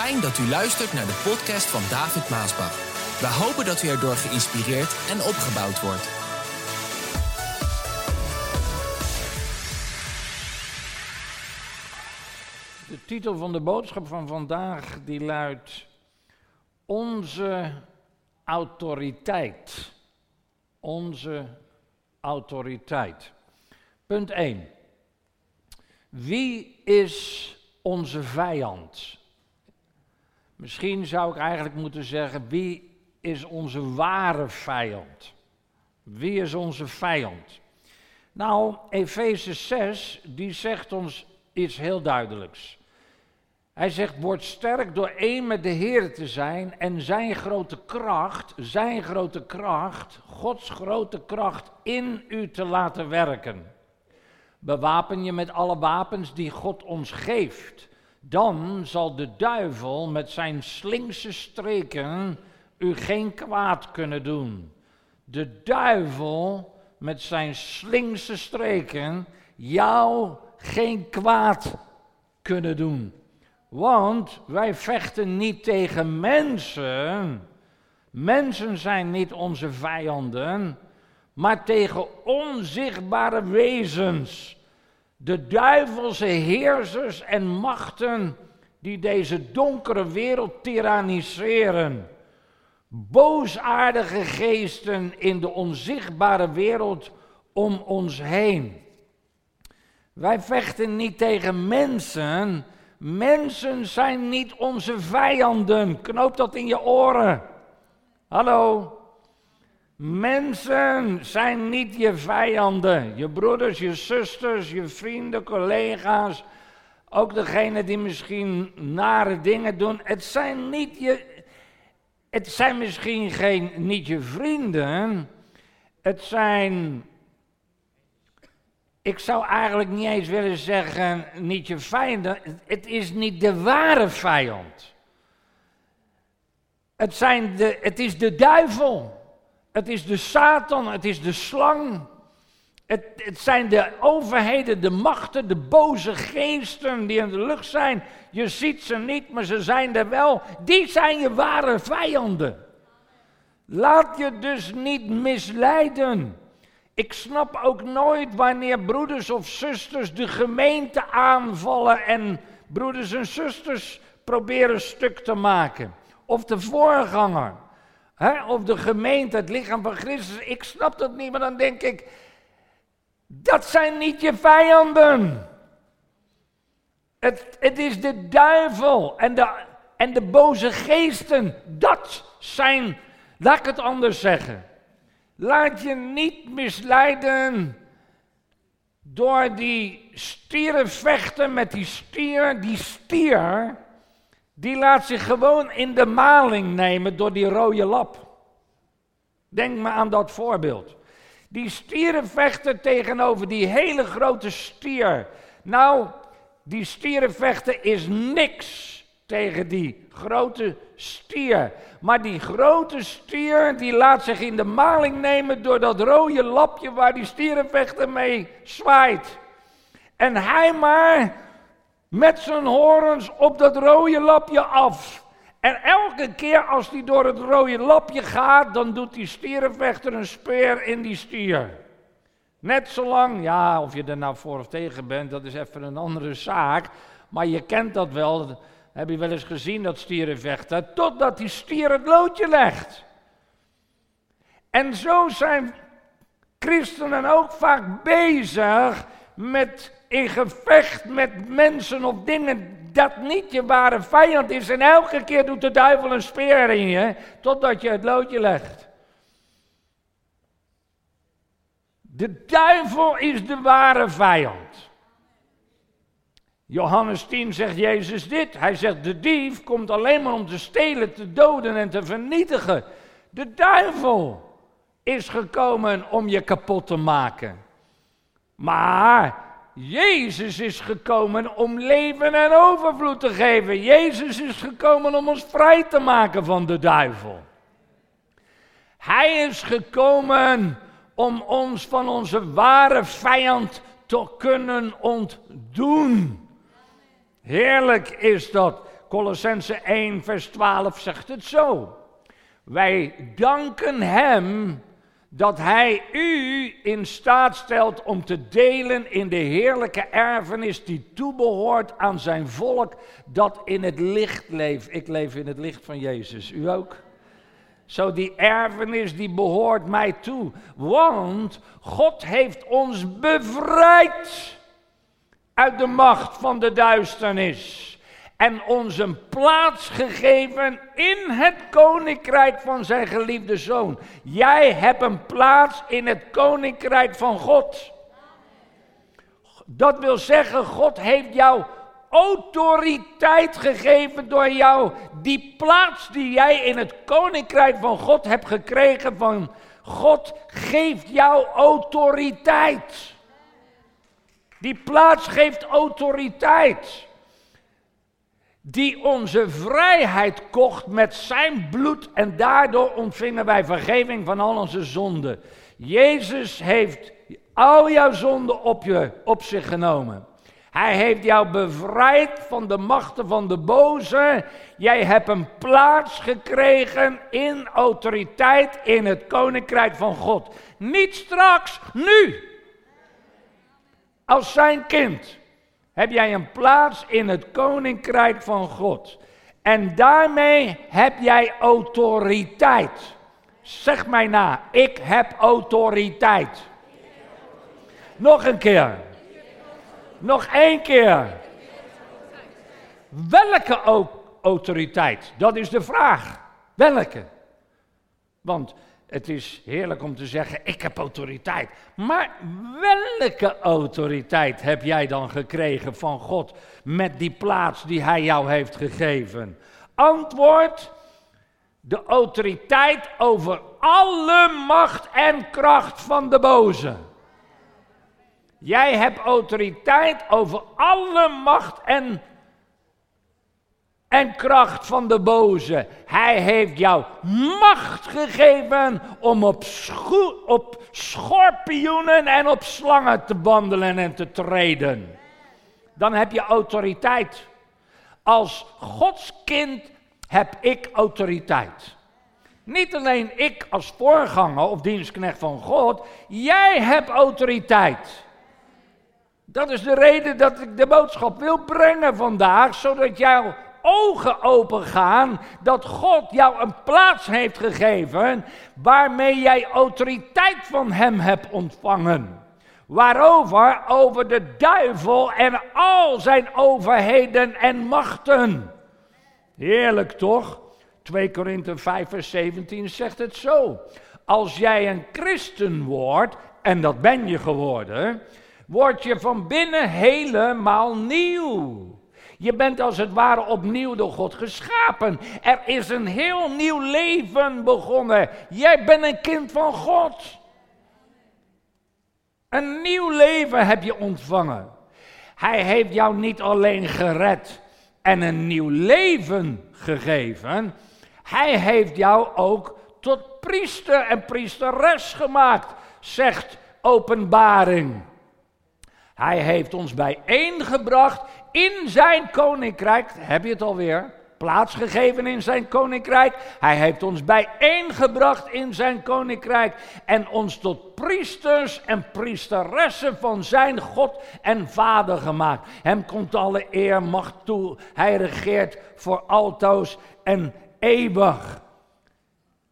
Fijn dat u luistert naar de podcast van David Maasbach. We hopen dat u erdoor geïnspireerd en opgebouwd wordt. De titel van de boodschap van vandaag die luidt Onze autoriteit. Onze autoriteit. Punt 1. Wie is onze vijand? Misschien zou ik eigenlijk moeten zeggen, wie is onze ware vijand? Wie is onze vijand? Nou, Efeze 6, die zegt ons iets heel duidelijks. Hij zegt, word sterk door één met de Heer te zijn en zijn grote kracht, zijn grote kracht, Gods grote kracht in u te laten werken. Bewapen je met alle wapens die God ons geeft. Dan zal de duivel met zijn slinkse streken u geen kwaad kunnen doen. De duivel met zijn slinkse streken jou geen kwaad kunnen doen. Want wij vechten niet tegen mensen. Mensen zijn niet onze vijanden, maar tegen onzichtbare wezens. De duivelse heersers en machten die deze donkere wereld tyranniseren. Boosaardige geesten in de onzichtbare wereld om ons heen. Wij vechten niet tegen mensen. Mensen zijn niet onze vijanden. Knoop dat in je oren. Hallo. Mensen zijn niet je vijanden. Je broeders, je zusters, je vrienden, collega's. Ook degene die misschien nare dingen doen. Het zijn niet je. Het zijn misschien geen, niet je vrienden. Het zijn. Ik zou eigenlijk niet eens willen zeggen, niet je vijanden. Het is niet de ware vijand. Het, zijn de, het is de duivel. Het is de Satan, het is de slang. Het, het, zijn de overheden, de machten, de boze geesten die in de lucht zijn. Je ziet ze niet, maar ze zijn er wel. Die zijn je ware vijanden. Laat je dus niet misleiden. Ik snap ook nooit wanneer broeders of zusters de gemeente aanvallen en broeders en zusters proberen stuk te maken. Of de voorganger. Of de gemeente, het lichaam van Christus. Ik snap dat niet, maar dan denk ik, dat zijn niet je vijanden. Het, het is de duivel en de, en de boze geesten. Dat zijn, laat ik het anders zeggen. Laat je niet misleiden door die stieren vechten met die stier. Die stier, die laat zich gewoon in de maling nemen door die rode lap. Denk maar aan dat voorbeeld. Die stieren vechten tegenover die hele grote stier. Nou, die stieren vechten is niks tegen die grote stier. Maar die grote stier die laat zich in de maling nemen door dat rode lapje waar die stierenvechter mee zwaait. En hij maar met zijn horens op dat rode lapje af. En elke keer als hij door het rode lapje gaat, dan doet die stierenvechter een speer in die stier. Net zolang, ja, of je er nou voor of tegen bent, dat is even een andere zaak. Maar je kent dat wel. Heb je wel eens gezien dat stieren vechten? Totdat die stier het loodje legt. En zo zijn christenen ook vaak bezig met in gevecht met mensen of dingen dat niet je ware vijand is. En elke keer doet de duivel een speer in je, totdat je het loodje legt. De duivel is de ware vijand. Johannes 10 zegt Jezus dit. Hij zegt, de dief komt alleen maar om te stelen, te doden en te vernietigen. De duivel is gekomen om je kapot te maken. Maar Jezus is gekomen om leven en overvloed te geven. Jezus is gekomen om ons vrij te maken van de duivel. Hij is gekomen om ons van onze ware vijand te kunnen ontdoen. Heerlijk is dat. Colossense 1, vers 12 zegt het zo. Wij danken Hem dat Hij u in staat stelt om te delen in de heerlijke erfenis die toebehoort aan zijn volk dat in het licht leeft. Ik leef in het licht van Jezus, u ook? Zo die erfenis die behoort mij toe. Want God heeft ons bevrijd uit de macht van de duisternis. En ons een plaats gegeven in het koninkrijk van zijn geliefde zoon. Jij hebt een plaats in het koninkrijk van God. Dat wil zeggen, God heeft jou autoriteit gegeven door jou. Die plaats die jij in het koninkrijk van God hebt gekregen van God geeft jou autoriteit. Die plaats geeft autoriteit. Die onze vrijheid kocht met zijn bloed en daardoor ontvingen wij vergeving van al onze zonden. Jezus heeft al jouw zonden op, je, op zich genomen. Hij heeft jou bevrijd van de machten van de boze. Jij hebt een plaats gekregen in autoriteit in het koninkrijk van God. Niet straks, nu. Als zijn kind heb jij een plaats in het koninkrijk van God. En daarmee heb jij autoriteit. Zeg mij na, ik heb autoriteit. Nog een keer. Nog één keer. Welke autoriteit? Dat is de vraag. Welke? Want het is heerlijk om te zeggen, ik heb autoriteit. Maar welke autoriteit heb jij dan gekregen van God met die plaats die Hij jou heeft gegeven? Antwoord, de autoriteit over alle macht en kracht van de boze. Jij hebt autoriteit over alle macht en, en kracht van de boze. Hij heeft jou macht gegeven om op, op schorpioenen en op slangen te wandelen en te treden. Dan heb je autoriteit. Als Gods kind heb ik autoriteit. Niet alleen ik als voorganger of dienstknecht van God, jij hebt autoriteit. Dat is de reden dat ik de boodschap wil brengen vandaag, zodat jouw ogen open gaan dat God jou een plaats heeft gegeven waarmee jij autoriteit van Hem hebt ontvangen. Waarover? Over de duivel en al zijn overheden en machten. Heerlijk toch? 2 Korinthe 5 vers 17 zegt het zo. Als jij een christen wordt, en dat ben je geworden, word je van binnen helemaal nieuw. Je bent als het ware opnieuw door God geschapen. Er is een heel nieuw leven begonnen. Jij bent een kind van God. Een nieuw leven heb je ontvangen. Hij heeft jou niet alleen gered en een nieuw leven gegeven. Hij heeft jou ook tot priester en priesteres gemaakt, zegt openbaring. Hij heeft ons bijeengebracht in zijn koninkrijk. Heb je het alweer? Plaatsgegeven in zijn koninkrijk. Hij heeft ons bijeengebracht in zijn koninkrijk. En ons tot priesters en priesteressen van zijn God en Vader gemaakt. Hem komt alle eer, macht toe. Hij regeert voor altoos en eeuwig.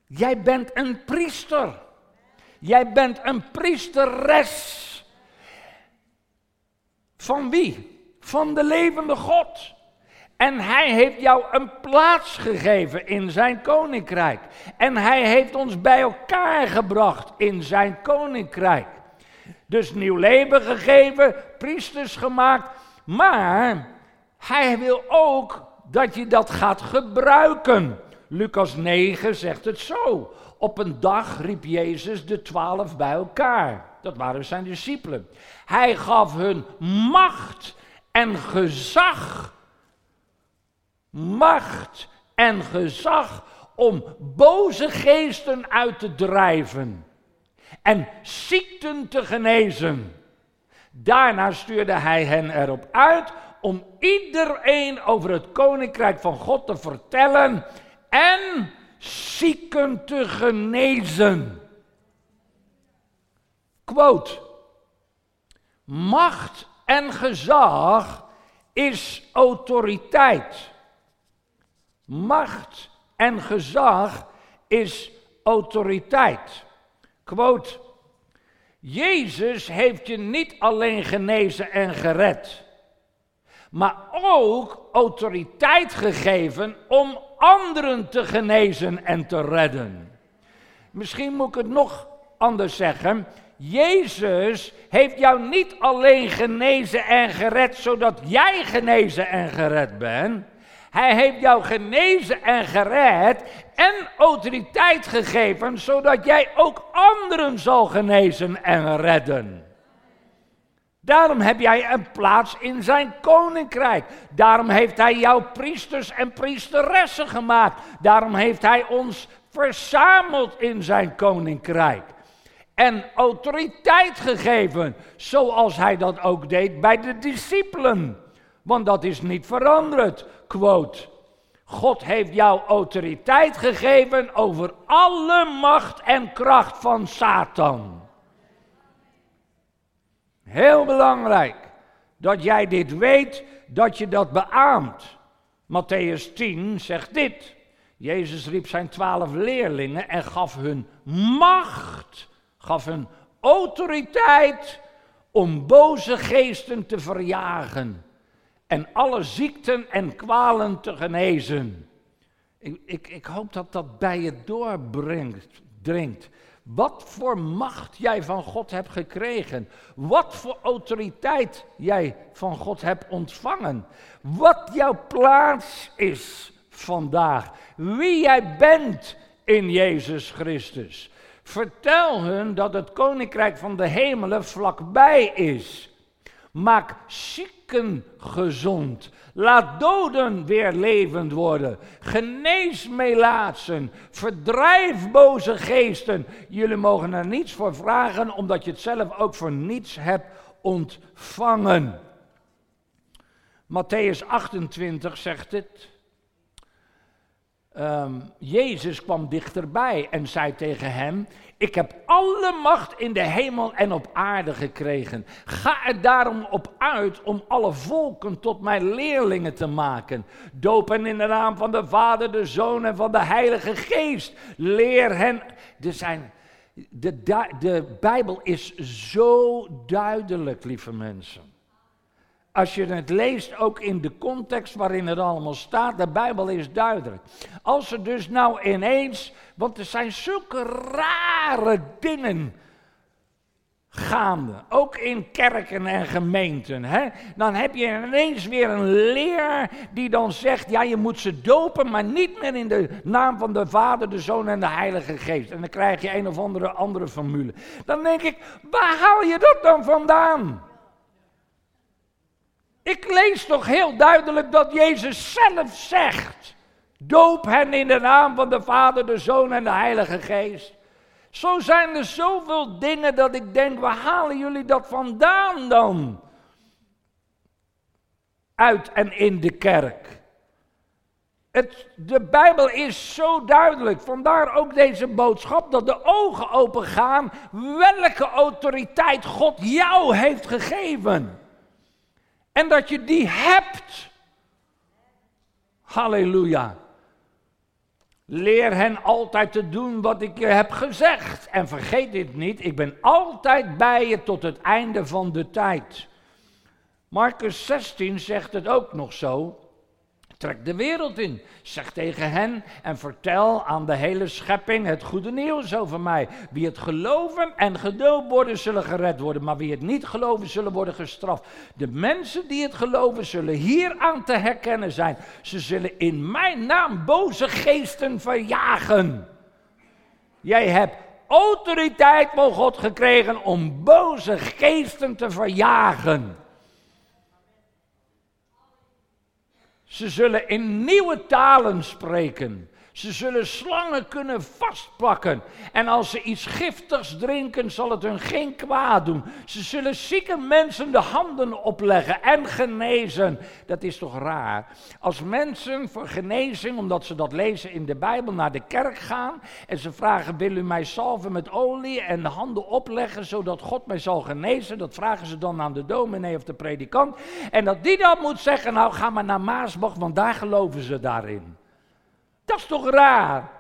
Jij bent een priester. Jij bent een priesteres. Van wie? Van de levende God. En hij heeft jou een plaats gegeven in zijn koninkrijk. En hij heeft ons bij elkaar gebracht in zijn koninkrijk. Dus nieuw leven gegeven, priesters gemaakt. Maar hij wil ook dat je dat gaat gebruiken. Lucas 9 zegt het zo. Op een dag riep Jezus de twaalf bij elkaar. Dat waren zijn discipelen. Hij gaf hun macht en gezag. Macht en gezag om boze geesten uit te drijven en ziekten te genezen. Daarna stuurde hij hen erop uit om iedereen over het koninkrijk van God te vertellen en zieken te genezen. Quote. Macht en gezag is autoriteit. Macht en gezag is autoriteit. Quote. Jezus heeft je niet alleen genezen en gered, maar ook autoriteit gegeven om anderen te genezen en te redden. Misschien moet ik het nog anders zeggen. Jezus heeft jou niet alleen genezen en gered zodat jij genezen en gered bent. Hij heeft jou genezen en gered en autoriteit gegeven zodat jij ook anderen zal genezen en redden. Daarom heb jij een plaats in zijn koninkrijk. Daarom heeft hij jou priesters en priesteressen gemaakt. Daarom heeft hij ons verzameld in zijn koninkrijk. En autoriteit gegeven, zoals hij dat ook deed bij de discipelen. Want dat is niet veranderd. Quote. God heeft jou autoriteit gegeven over alle macht en kracht van Satan. Heel belangrijk dat jij dit weet, dat je dat beaamt. Matthäus 10 zegt dit. Jezus riep zijn twaalf leerlingen en gaf hun macht, gaf hun autoriteit om boze geesten te verjagen en alle ziekten en kwalen te genezen. Ik, ik, ik hoop dat dat bij je doorbrengt, dringt. Wat voor macht jij van God hebt gekregen. Wat voor autoriteit jij van God hebt ontvangen. Wat jouw plaats is vandaag. Wie jij bent in Jezus Christus. Vertel hun dat het koninkrijk van de hemelen vlakbij is. Maak zieken gezond. Laat doden weer levend worden. Genees melaatsen. Verdrijf boze geesten. Jullie mogen er niets voor vragen, omdat je het zelf ook voor niets hebt ontvangen. Matthäus 28 zegt het. Um, Jezus kwam dichterbij en zei tegen hem: Ik heb alle macht in de hemel en op aarde gekregen. Ga er daarom op uit om alle volken tot mijn leerlingen te maken. Dopen in de naam van de Vader, de Zoon en van de Heilige Geest. Leer hen. Er zijn, de, de Bijbel is zo duidelijk, lieve mensen. Als je het leest, ook in de context waarin het allemaal staat, de Bijbel is duidelijk. Als er dus nou ineens, want er zijn zulke rare dingen gaande, ook in kerken en gemeenten, hè? dan heb je ineens weer een leer die dan zegt, ja je moet ze dopen, maar niet meer in de naam van de Vader, de Zoon en de Heilige Geest. En dan krijg je een of andere andere formule. Dan denk ik, waar haal je dat dan vandaan? Ik lees toch heel duidelijk dat Jezus zelf zegt: Doop hen in de naam van de Vader, de Zoon en de Heilige Geest. Zo zijn er zoveel dingen dat ik denk: waar halen jullie dat vandaan dan? Uit en in de kerk. Het, de Bijbel is zo duidelijk, vandaar ook deze boodschap, dat de ogen open gaan welke autoriteit God jou heeft gegeven. En dat je die hebt. Halleluja. Leer hen altijd te doen wat ik je heb gezegd. En vergeet dit niet, ik ben altijd bij je tot het einde van de tijd. Marcus 16 zegt het ook nog zo. Trek de wereld in. Zeg tegen hen en vertel aan de hele schepping het goede nieuws over mij. Wie het geloven en gedoopt worden, zullen gered worden. Maar wie het niet geloven, zullen worden gestraft. De mensen die het geloven, zullen hieraan te herkennen zijn. Ze zullen in mijn naam boze geesten verjagen. Jij hebt autoriteit van God gekregen om boze geesten te verjagen. Ze zullen in nieuwe talen spreken. Ze zullen slangen kunnen vastpakken. En als ze iets giftigs drinken, zal het hun geen kwaad doen. Ze zullen zieke mensen de handen opleggen en genezen. Dat is toch raar? Als mensen voor genezing, omdat ze dat lezen in de Bijbel, naar de kerk gaan. En ze vragen: Wil u mij salven met olie en de handen opleggen, zodat God mij zal genezen? Dat vragen ze dan aan de dominee of de predikant. En dat die dan moet zeggen: Nou, ga maar naar Maasbach, want daar geloven ze daarin. Dat is toch raar?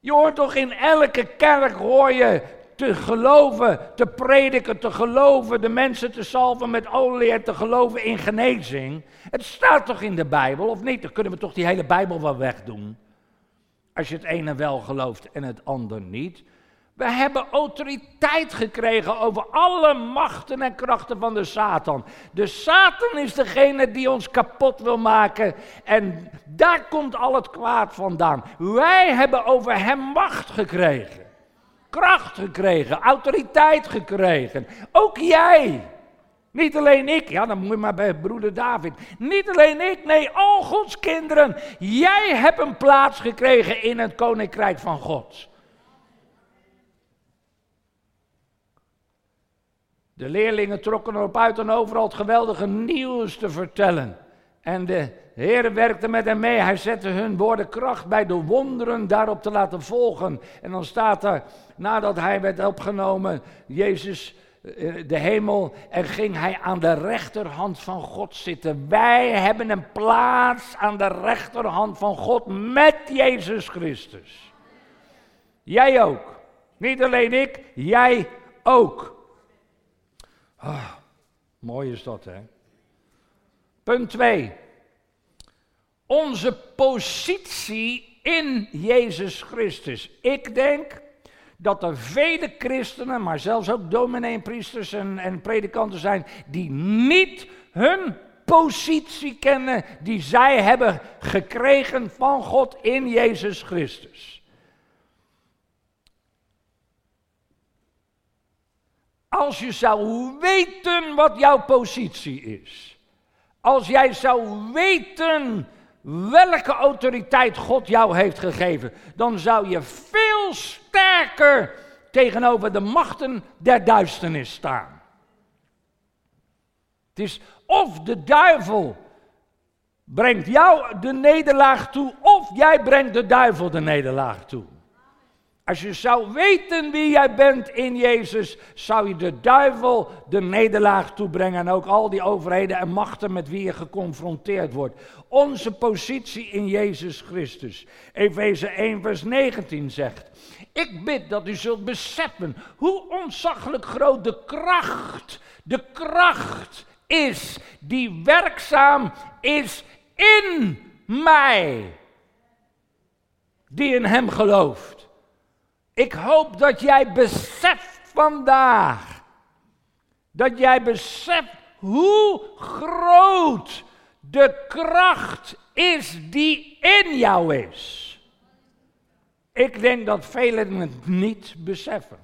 Je hoort toch in elke kerk hoor je te geloven, te prediken, te geloven, de mensen te salven met olie en te geloven in genezing. Het staat toch in de Bijbel, of niet? Dan kunnen we toch die hele Bijbel wel wegdoen. Als je het ene wel gelooft en het ander niet. We hebben autoriteit gekregen over alle machten en krachten van de Satan. De Satan is degene die ons kapot wil maken en daar komt al het kwaad vandaan. Wij hebben over hem macht gekregen, kracht gekregen, autoriteit gekregen. Ook jij. Niet alleen ik, ja dan moet je maar bij broeder David. Niet alleen ik, nee, al Gods kinderen. Jij hebt een plaats gekregen in het koninkrijk van God. De leerlingen trokken erop uit en overal het geweldige nieuws te vertellen. En de Heer werkte met hen mee. Hij zette hun woorden kracht bij de wonderen daarop te laten volgen. En dan staat er, nadat hij werd opgenomen, Jezus eh, de hemel en ging hij aan de rechterhand van God zitten. Wij hebben een plaats aan de rechterhand van God met Jezus Christus. Jij ook. Niet alleen ik, jij ook. Ah, mooi is dat, hè? Punt 2. Onze positie in Jezus Christus. Ik denk dat er vele christenen, maar zelfs ook dominee priesters en, en predikanten zijn, die niet hun positie kennen die zij hebben gekregen van God in Jezus Christus. Als je zou weten wat jouw positie is. Als jij zou weten welke autoriteit God jou heeft gegeven, dan zou je veel sterker tegenover de machten der duisternis staan. Het is of de duivel brengt jou de nederlaag toe, of jij brengt de duivel de nederlaag toe. Als je zou weten wie jij bent in Jezus, zou je de duivel de nederlaag toebrengen en ook al die overheden en machten met wie je geconfronteerd wordt. Onze positie in Jezus Christus. Efeze 1 vers 19 zegt, ik bid dat u zult beseffen hoe ontzaglijk groot de kracht, de kracht is die werkzaam is in mij, die in hem gelooft. Ik hoop dat jij beseft vandaag. Dat jij beseft hoe groot de kracht is die in jou is. Ik denk dat velen het niet beseffen.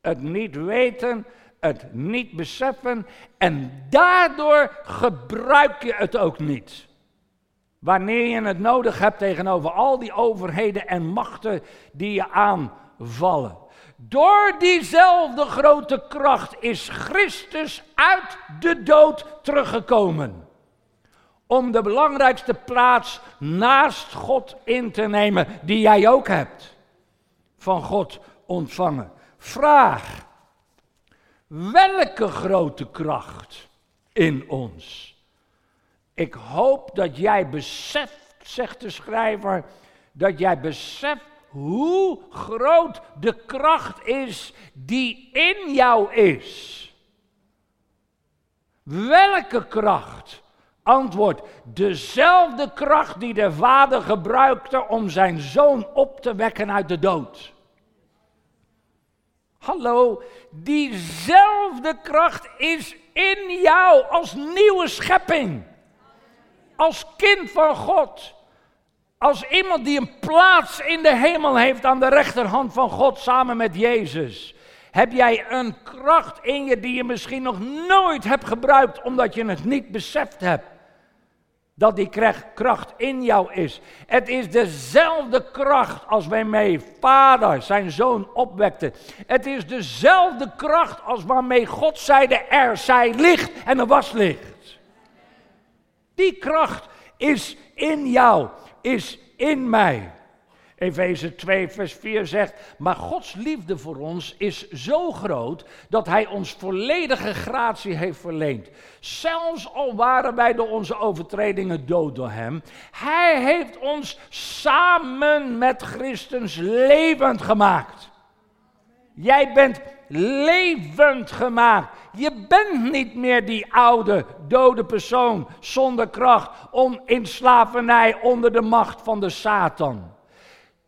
Het niet weten, het niet beseffen en daardoor gebruik je het ook niet. Wanneer je het nodig hebt tegenover al die overheden en machten die je aanvallen. Door diezelfde grote kracht is Christus uit de dood teruggekomen. Om de belangrijkste plaats naast God in te nemen, die jij ook hebt. Van God ontvangen. Vraag. Welke grote kracht in ons? Ik hoop dat jij beseft, zegt de schrijver, dat jij beseft hoe groot de kracht is die in jou is. Welke kracht? Antwoord, dezelfde kracht die de vader gebruikte om zijn zoon op te wekken uit de dood. Hallo, diezelfde kracht is in jou als nieuwe schepping als kind van God. Als iemand die een plaats in de hemel heeft aan de rechterhand van God samen met Jezus. Heb jij een kracht in je die je misschien nog nooit hebt gebruikt omdat je het niet beseft hebt. dat die kracht in jou is. Het is dezelfde kracht als waarmee Vader zijn zoon opwekte. Het is dezelfde kracht als waarmee God zeide er zij licht en er was licht. Die kracht is in jou, is in mij. Efeze 2, vers 4 zegt, maar Gods liefde voor ons is zo groot dat Hij ons volledige gratie heeft verleend. Zelfs al waren wij door onze overtredingen dood door Hem, Hij heeft ons samen met Christus levend gemaakt. Jij bent levend gemaakt. Je bent niet meer die oude, dode persoon zonder kracht, om in slavernij onder de macht van de Satan.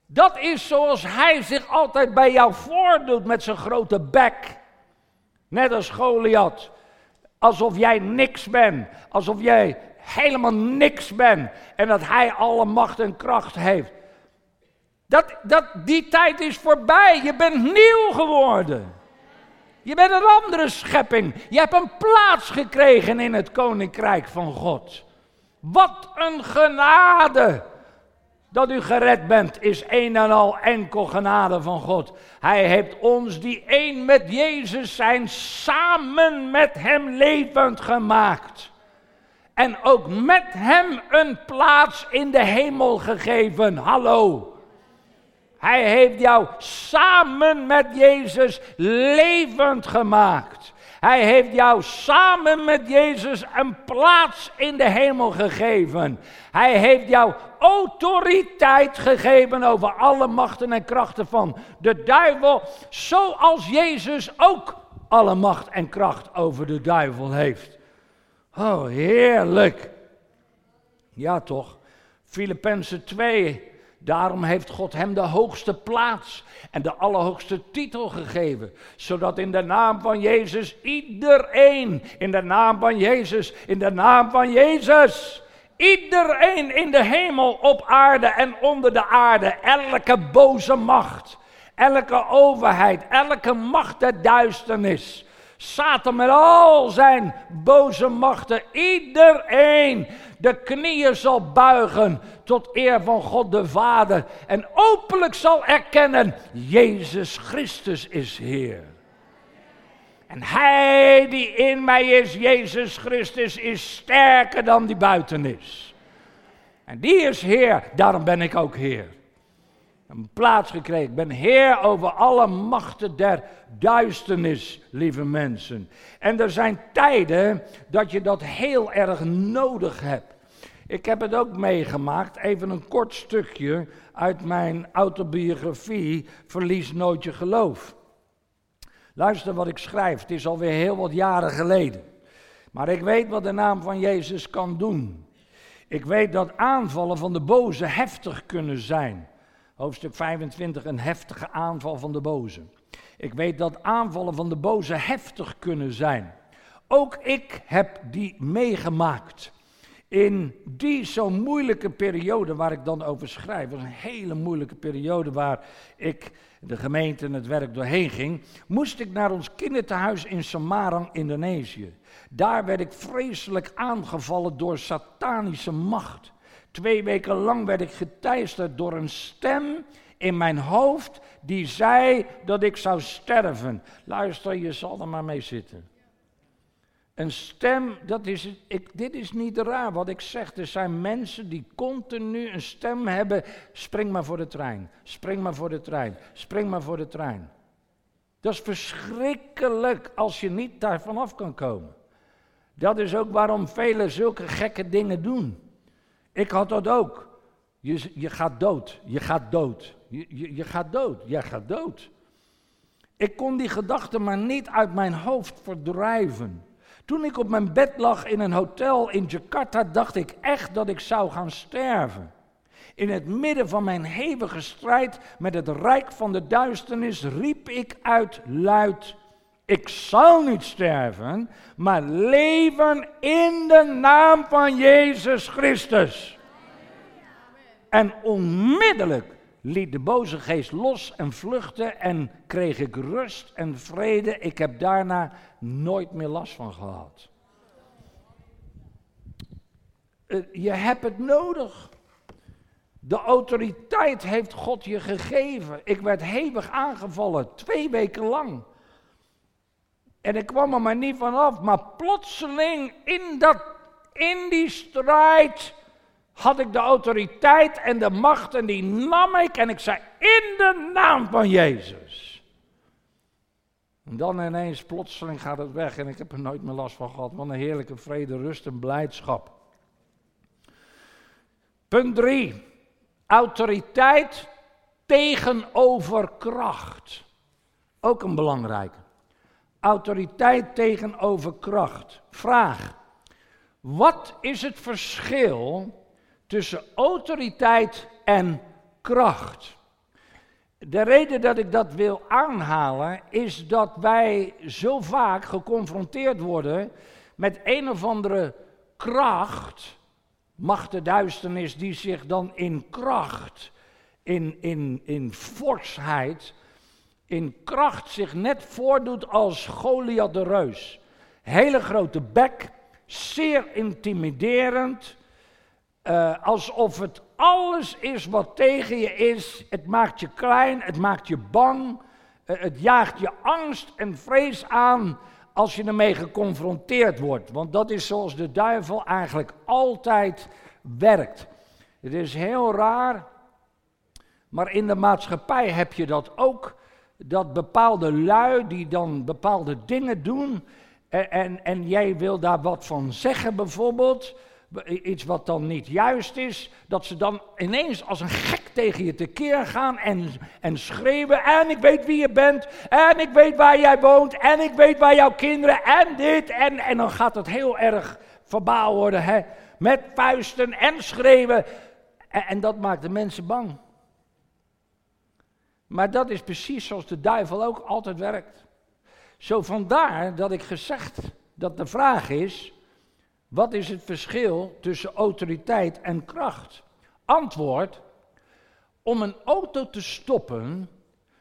Dat is zoals hij zich altijd bij jou voordoet met zijn grote bek. Net als Goliath. Alsof jij niks bent. Alsof jij helemaal niks bent. En dat hij alle macht en kracht heeft. Dat, dat, die tijd is voorbij. Je bent nieuw geworden. Je bent een andere schepping. Je hebt een plaats gekregen in het koninkrijk van God. Wat een genade. Dat u gered bent is een en al enkel genade van God. Hij heeft ons die één met Jezus zijn samen met hem levend gemaakt. En ook met hem een plaats in de hemel gegeven. Hallo. Hij heeft jou samen met Jezus levend gemaakt. Hij heeft jou samen met Jezus een plaats in de hemel gegeven. Hij heeft jou autoriteit gegeven over alle machten en krachten van de duivel, zoals Jezus ook alle macht en kracht over de duivel heeft. Oh, heerlijk. Ja, toch? Filippenzen 2 Daarom heeft God hem de hoogste plaats en de allerhoogste titel gegeven. Zodat in de naam van Jezus iedereen, in de naam van Jezus, in de naam van Jezus, iedereen in de hemel, op aarde en onder de aarde, elke boze macht, elke overheid, elke macht der duisternis. Satan met al zijn boze machten, iedereen de knieën zal buigen tot eer van God de Vader en openlijk zal erkennen, Jezus Christus is Heer. En hij die in mij is, Jezus Christus, is sterker dan die buiten is. En die is Heer, daarom ben ik ook Heer. Een plaats gekregen. Ik ben Heer over alle machten der duisternis, lieve mensen. En er zijn tijden dat je dat heel erg nodig hebt. Ik heb het ook meegemaakt, even een kort stukje uit mijn autobiografie Verlies nooit je geloof. Luister wat ik schrijf, het is alweer heel wat jaren geleden. Maar ik weet wat de naam van Jezus kan doen. Ik weet dat aanvallen van de boze heftig kunnen zijn. Hoofdstuk 25, een heftige aanval van de boze. Ik weet dat aanvallen van de boze heftig kunnen zijn. Ook ik heb die meegemaakt. In die zo moeilijke periode waar ik dan over schrijf, was een hele moeilijke periode waar ik, de gemeente en het werk doorheen ging, moest ik naar ons kinderthuis in Samarang, Indonesië. Daar werd ik vreselijk aangevallen door satanische macht. Twee weken lang werd ik geteisterd door een stem in mijn hoofd die zei dat ik zou sterven. Luister, je zal er maar mee zitten. Een stem, dat is, ik, dit is niet raar wat ik zeg. Er zijn mensen die continu een stem hebben. Spring maar voor de trein, spring maar voor de trein, spring maar voor de trein. Dat is verschrikkelijk als je niet daar vanaf kan komen. Dat is ook waarom velen zulke gekke dingen doen. Ik had dat ook. Je, je gaat dood, je gaat dood, je, je, je gaat dood, jij gaat dood. Ik kon die gedachten maar niet uit mijn hoofd verdrijven. Toen ik op mijn bed lag in een hotel in Jakarta, dacht ik echt dat ik zou gaan sterven. In het midden van mijn hevige strijd met het rijk van de duisternis riep ik uit luid: Ik zal niet sterven, maar leven in de naam van Jezus Christus. En onmiddellijk liet de boze geest los en vluchtte en kreeg ik rust en vrede. Ik heb daarna nooit meer last van gehad. Eh, je hebt het nodig. De autoriteit heeft God je gegeven. Ik werd hevig aangevallen, twee weken lang. En ik kwam er maar niet vanaf. Maar plotseling in, dat, die strijd had ik de autoriteit en de macht en die nam ik en ik zei in de naam van Jezus. En dan ineens plotseling gaat het weg en ik heb er nooit meer last van gehad. Wat een heerlijke vrede, rust en blijdschap. Punt 3. Autoriteit tegenover kracht. Ook een belangrijke. Autoriteit tegenover kracht. Vraag. Wat is het verschil tussen autoriteit en kracht? De reden dat ik dat wil aanhalen is dat wij zo vaak geconfronteerd worden met een of andere kracht, macht duisternis, die zich dan in kracht, in, in, in forsheid, in kracht zich net voordoet als Goliath de reus. Hele grote bek, zeer intimiderend, uh, alsof het alles is wat tegen je is. Het maakt je klein, het maakt je bang, uh, het jaagt je angst en vrees aan als je ermee geconfronteerd wordt. Want dat is zoals de duivel eigenlijk altijd werkt. Het is heel raar, maar in de maatschappij heb je dat ook. Dat bepaalde lui die dan bepaalde dingen doen. En, en, en jij wil daar wat van zeggen bijvoorbeeld iets wat dan niet juist is, dat ze dan ineens als een gek tegen je tekeer gaan en, en schreeuwen. En ik weet wie je bent, en ik weet waar jij woont, en ik weet waar jouw kinderen, en dit. En, en dan gaat het heel erg verbaal worden, hè? met vuisten en schreeuwen. En, en dat maakt de mensen bang. Maar dat is precies zoals de duivel ook altijd werkt. Zo vandaar dat ik gezegd dat de vraag is, wat is het verschil tussen autoriteit en kracht? Antwoord: om een auto te stoppen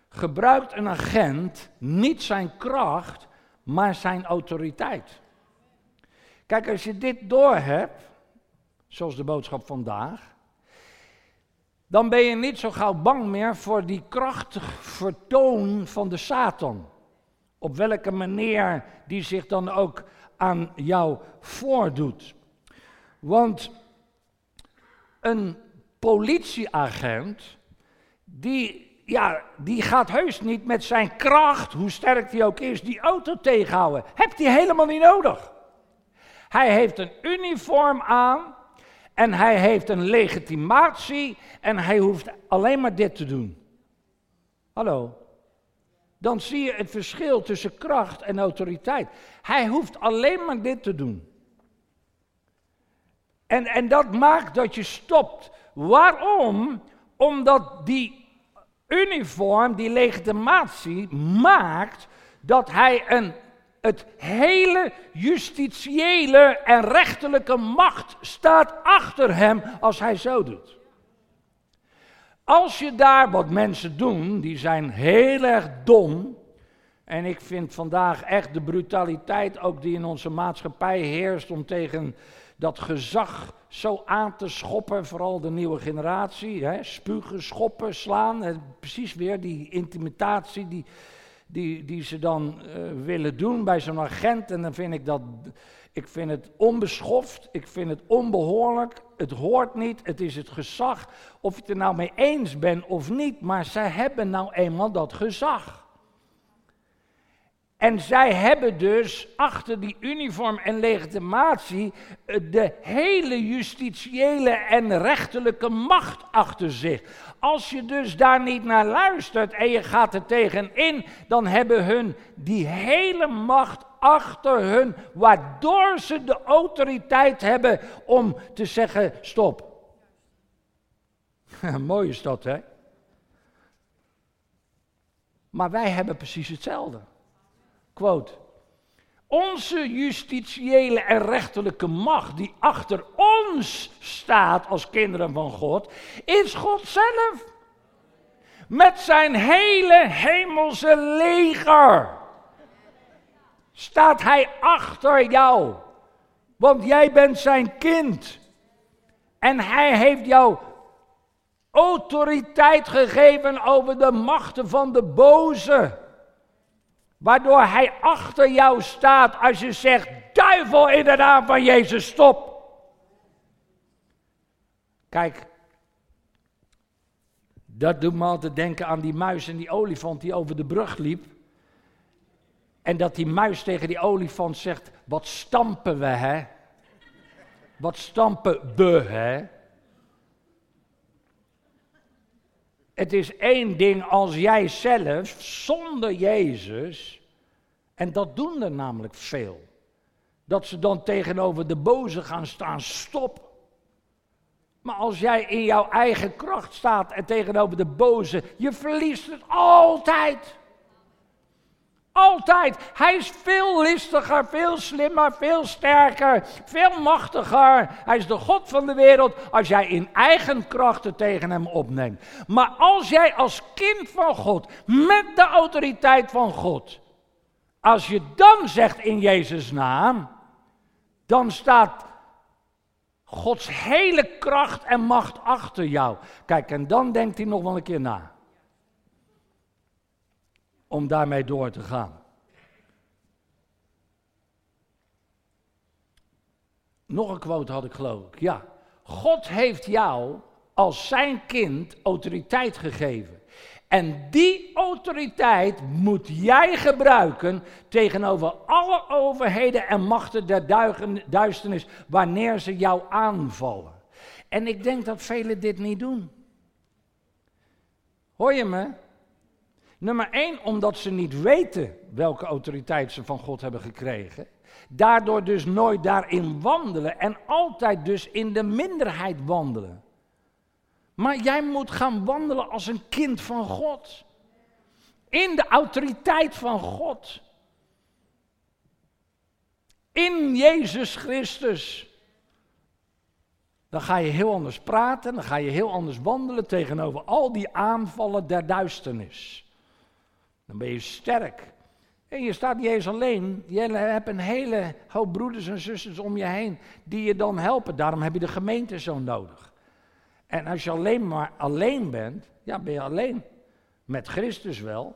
gebruikt een agent niet zijn kracht, maar zijn autoriteit. Kijk, als je dit doorhebt, zoals de boodschap vandaag, dan ben je niet zo gauw bang meer voor die krachtig vertoon van de Satan. Op welke manier die zich dan ook aan jou voordoet. Want een politieagent, die, ja, die gaat heus niet met zijn kracht, hoe sterk die ook is, die auto tegenhouden. Hebt hij helemaal niet nodig. Hij heeft een uniform aan en hij heeft een legitimatie en hij hoeft alleen maar dit te doen. Hallo dan zie je het verschil tussen kracht en autoriteit. Hij hoeft alleen maar dit te doen. En, en dat maakt dat je stopt. Waarom? Omdat die uniform, die legitimatie, maakt dat hij een, het hele justitiële en rechterlijke macht staat achter hem als hij zo doet. Als je daar wat mensen doen, die zijn heel erg dom. En ik vind vandaag echt de brutaliteit ook die in onze maatschappij heerst om tegen dat gezag zo aan te schoppen, vooral de nieuwe generatie. Hè, spugen, schoppen, slaan, precies weer die intimidatie die, die, die ze dan uh, willen doen bij zo'n agent. En dan vind ik dat ik vind het onbeschoft, ik vind het onbehoorlijk, het hoort niet, het is het gezag. Of je het er nou mee eens bent of niet, maar zij hebben nou eenmaal dat gezag. En zij hebben dus achter die uniform en legitimatie eh, de hele justitiële en rechterlijke macht achter zich. Als je dus daar niet naar luistert en je gaat er tegenin, dan hebben hun die hele macht achter hun, waardoor ze de autoriteit hebben om te zeggen: stop. Mooi is dat, hè? Maar wij hebben precies hetzelfde. Quote. Onze justitiële en rechterlijke macht die achter ons staat als kinderen van God, is God zelf. Met zijn hele hemelse leger staat hij achter jou. Want jij bent zijn kind. En hij heeft jou autoriteit gegeven over de machten van de boze. Waardoor hij achter jou staat als je zegt, duivel in de naam van Jezus, stop. Kijk, dat doet me altijd denken aan die muis en die olifant die over de brug liep. En dat die muis tegen die olifant zegt, wat stampen we hè? Wat stampen we hè? Het is één ding als jij zelf, zonder Jezus, en dat doen er namelijk veel, dat ze dan tegenover de boze gaan staan, stop. Maar als jij in jouw eigen kracht staat en tegenover de boze, je verliest het altijd. Altijd. Hij is veel listiger, veel slimmer, veel sterker, veel machtiger. Hij is de God van de wereld als jij in eigen krachten tegen hem opneemt. Maar als jij als kind van God, met de autoriteit van God, als je dan zegt in Jezus' naam, dan staat Gods hele kracht en macht achter jou. Kijk, en dan denkt hij nog wel een keer na om daarmee door te gaan. Nog een quote had ik geloof ik. Ja, God heeft jou als zijn kind autoriteit gegeven. En die autoriteit moet jij gebruiken tegenover alle overheden en machten der duisternis wanneer ze jou aanvallen. En ik denk dat velen dit niet doen. Hoor je me? Nummer één, omdat ze niet weten welke autoriteit ze van God hebben gekregen. Daardoor dus nooit daarin wandelen en altijd dus in de minderheid wandelen. Maar jij moet gaan wandelen als een kind van God. In de autoriteit van God. In Jezus Christus. Dan ga je heel anders praten, dan ga je heel anders wandelen tegenover al die aanvallen der duisternis. Dan ben je sterk. En je staat niet eens alleen. Je hebt een hele hoop broeders en zusters om je heen die je dan helpen. Daarom heb je de gemeente zo nodig. En als je alleen maar alleen bent, ja, ben je alleen. Met Christus wel.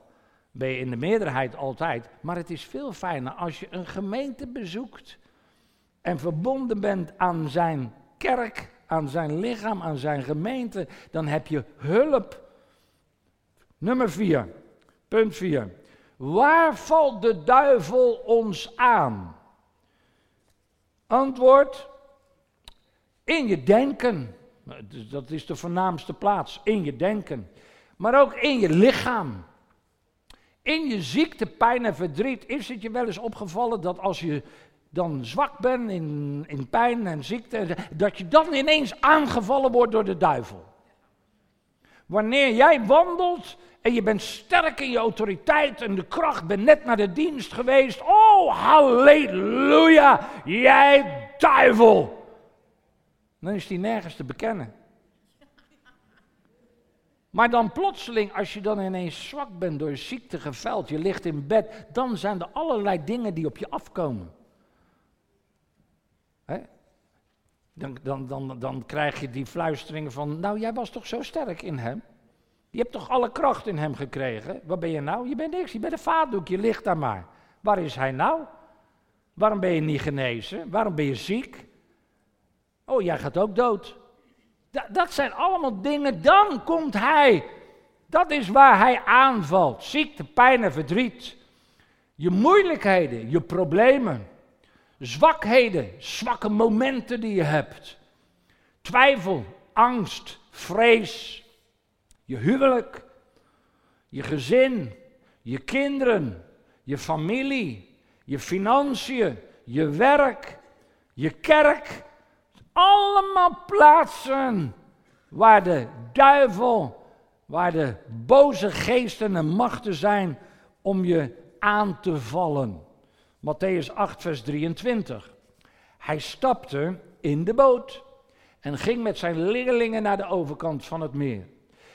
Ben je in de meerderheid altijd. Maar het is veel fijner als je een gemeente bezoekt. En verbonden bent aan zijn kerk, aan zijn lichaam, aan zijn gemeente. Dan heb je hulp. Nummer vier. Punt 4. Waar valt de duivel ons aan? Antwoord: in je denken. Dat is de voornaamste plaats, in je denken. Maar ook in je lichaam. In je ziekte, pijn en verdriet. Is het je wel eens opgevallen dat als je dan zwak bent in, in pijn en ziekte, dat je dan ineens aangevallen wordt door de duivel? Wanneer jij wandelt en je bent sterk in je autoriteit en de kracht, bent net naar de dienst geweest. Oh, halleluja, jij duivel. Dan is die nergens te bekennen. Maar dan plotseling, als je dan ineens zwak bent door ziekte geveld, je ligt in bed, dan zijn er allerlei dingen die op je afkomen. Dan, dan, dan, dan krijg je die fluisteringen van, nou jij was toch zo sterk in hem? Je hebt toch alle kracht in hem gekregen? Wat ben je nou? Je bent niks, je bent een vaatdoek, je ligt daar maar. Waar is hij nou? Waarom ben je niet genezen? Waarom ben je ziek? Oh, jij gaat ook dood. dat zijn allemaal dingen, dan komt hij. Dat is waar hij aanvalt. Ziekte, pijn en verdriet. Je moeilijkheden, je problemen. Zwakheden, zwakke momenten die je hebt. Twijfel, angst, vrees, je huwelijk, je gezin, je kinderen, je familie, je financiën, je werk, je kerk. Allemaal plaatsen waar de duivel, waar de boze geesten en machten zijn om je aan te vallen. Matthäus 8, vers 23. Hij stapte in de boot en ging met zijn leerlingen naar de overkant van het meer.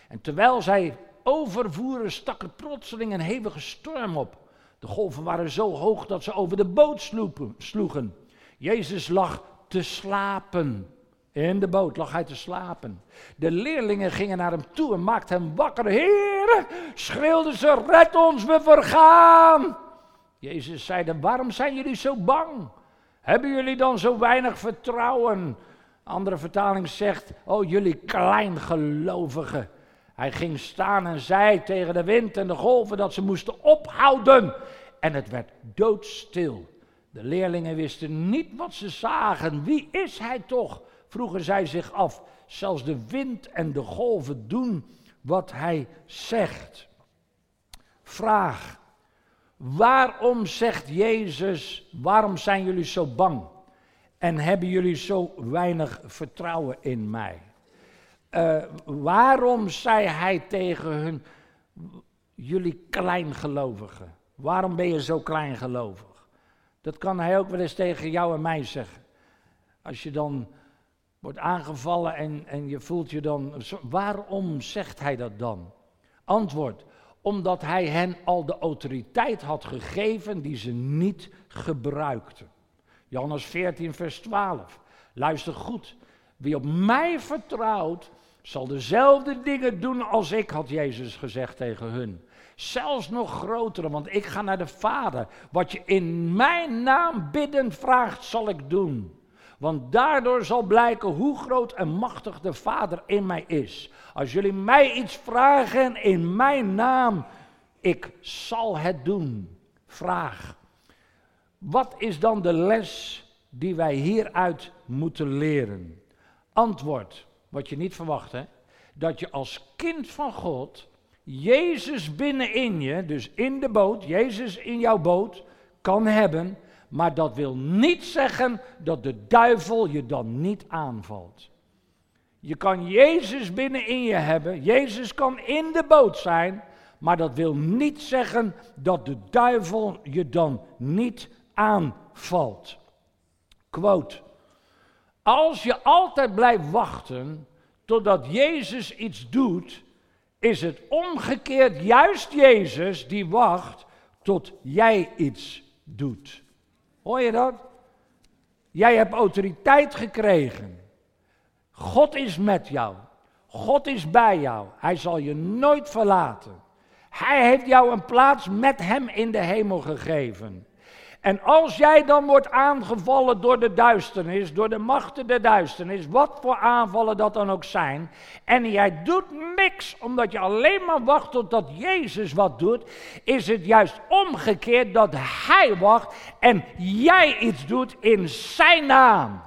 En terwijl zij overvoeren, stak er plotseling een hevige storm op. De golven waren zo hoog dat ze over de boot sloegen. Jezus lag te slapen. In de boot lag hij te slapen. De leerlingen gingen naar hem toe en maakten hem wakker. Heer, schreeuwden ze, red ons, we vergaan. Jezus zeide, waarom zijn jullie zo bang? Hebben jullie dan zo weinig vertrouwen? Andere vertaling zegt, oh jullie kleingelovigen. Hij ging staan en zei tegen de wind en de golven dat ze moesten ophouden. En het werd doodstil. De leerlingen wisten niet wat ze zagen. Wie is hij toch? vroegen zij zich af. Zelfs de wind en de golven doen wat hij zegt. Vraag. Waarom zegt Jezus, waarom zijn jullie zo bang? En hebben jullie zo weinig vertrouwen in mij? Uh, waarom zei hij tegen hun, jullie kleingelovigen? Waarom ben je zo kleingelovig? Dat kan hij ook wel eens tegen jou en mij zeggen. Als je dan wordt aangevallen en, en je voelt je dan. Waarom zegt hij dat dan? Antwoord: omdat hij hen al de autoriteit had gegeven die ze niet gebruikten. Johannes 14, vers 12. Luister goed. Wie op mij vertrouwt, zal dezelfde dingen doen als ik, had Jezus gezegd tegen hun. Zelfs nog grotere, want ik ga naar de Vader. Wat je in mijn naam bidden vraagt, zal ik doen. Want daardoor zal blijken hoe groot en machtig de Vader in mij is. Als jullie mij iets vragen in mijn naam, ik zal het doen. Vraag. Wat is dan de les die wij hieruit moeten leren? Antwoord, wat je niet verwacht hè. Dat je als kind van God Jezus binnenin je, dus in de boot, Jezus in jouw boot, kan hebben. Maar dat wil niet zeggen dat de duivel je dan niet aanvalt. Je kan Jezus binnenin je hebben, Jezus kan in de boot zijn, maar dat wil niet zeggen dat de duivel je dan niet aanvalt. Quote. Als je altijd blijft wachten totdat Jezus iets doet, is het omgekeerd juist Jezus die wacht tot jij iets doet. Hoor je dat? Jij hebt autoriteit gekregen. God is met jou. God is bij jou. Hij zal je nooit verlaten. Hij heeft jou een plaats met Hem in de hemel gegeven. En als jij dan wordt aangevallen door de duisternis, door de machten der duisternis, wat voor aanvallen dat dan ook zijn, en jij doet niks omdat je alleen maar wacht totdat Jezus wat doet, is het juist omgekeerd dat Hij wacht en jij iets doet in Zijn naam.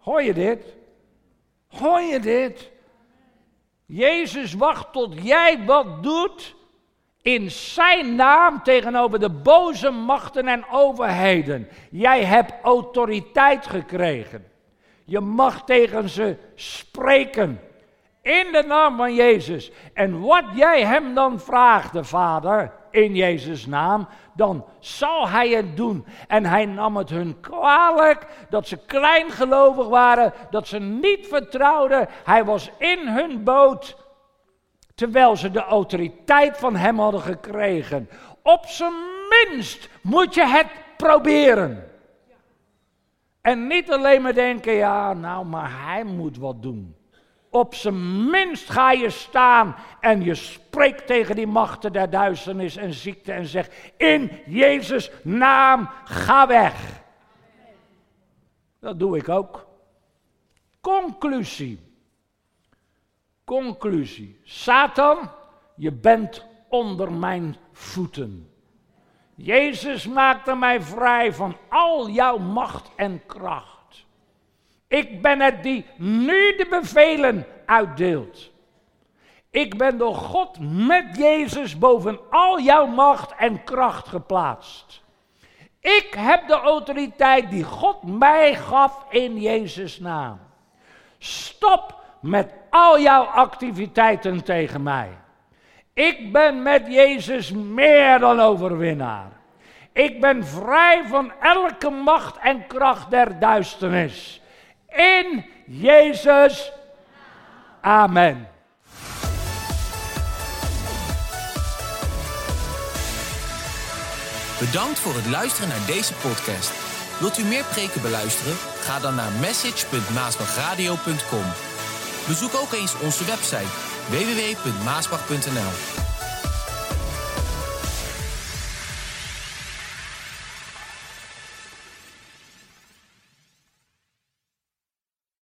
Hoor je dit? Hoor je dit? Jezus wacht tot jij wat doet in zijn naam tegenover de boze machten en overheden. Jij hebt autoriteit gekregen. Je mag tegen ze spreken. In de naam van Jezus. En wat jij hem dan vraagt, de Vader, in Jezus' naam, dan zal hij het doen. En hij nam het hun kwalijk dat ze kleingelovig waren, dat ze niet vertrouwden. Hij was in hun boot Terwijl ze de autoriteit van hem hadden gekregen. Op zijn minst moet je het proberen. En niet alleen maar denken, ja, nou, maar hij moet wat doen. Op zijn minst ga je staan en je spreekt tegen die machten der duisternis en ziekte en zegt, in Jezus' naam, ga weg. Dat doe ik ook. Conclusie. Conclusie. Satan, je bent onder mijn voeten. Jezus maakte mij vrij van al jouw macht en kracht. Ik ben het die nu de bevelen uitdeelt. Ik ben door God met Jezus boven al jouw macht en kracht geplaatst. Ik heb de autoriteit die God mij gaf in Jezus' naam. Stop met al jouw activiteiten tegen mij. Ik ben met Jezus meer dan overwinnaar. Ik ben vrij van elke macht en kracht der duisternis. In Jezus. Amen. Bedankt voor het luisteren naar deze podcast. Wilt u meer preken beluisteren? Ga dan naar message.maasbachradio.com. Bezoek ook eens onze website www.maasbach.nl.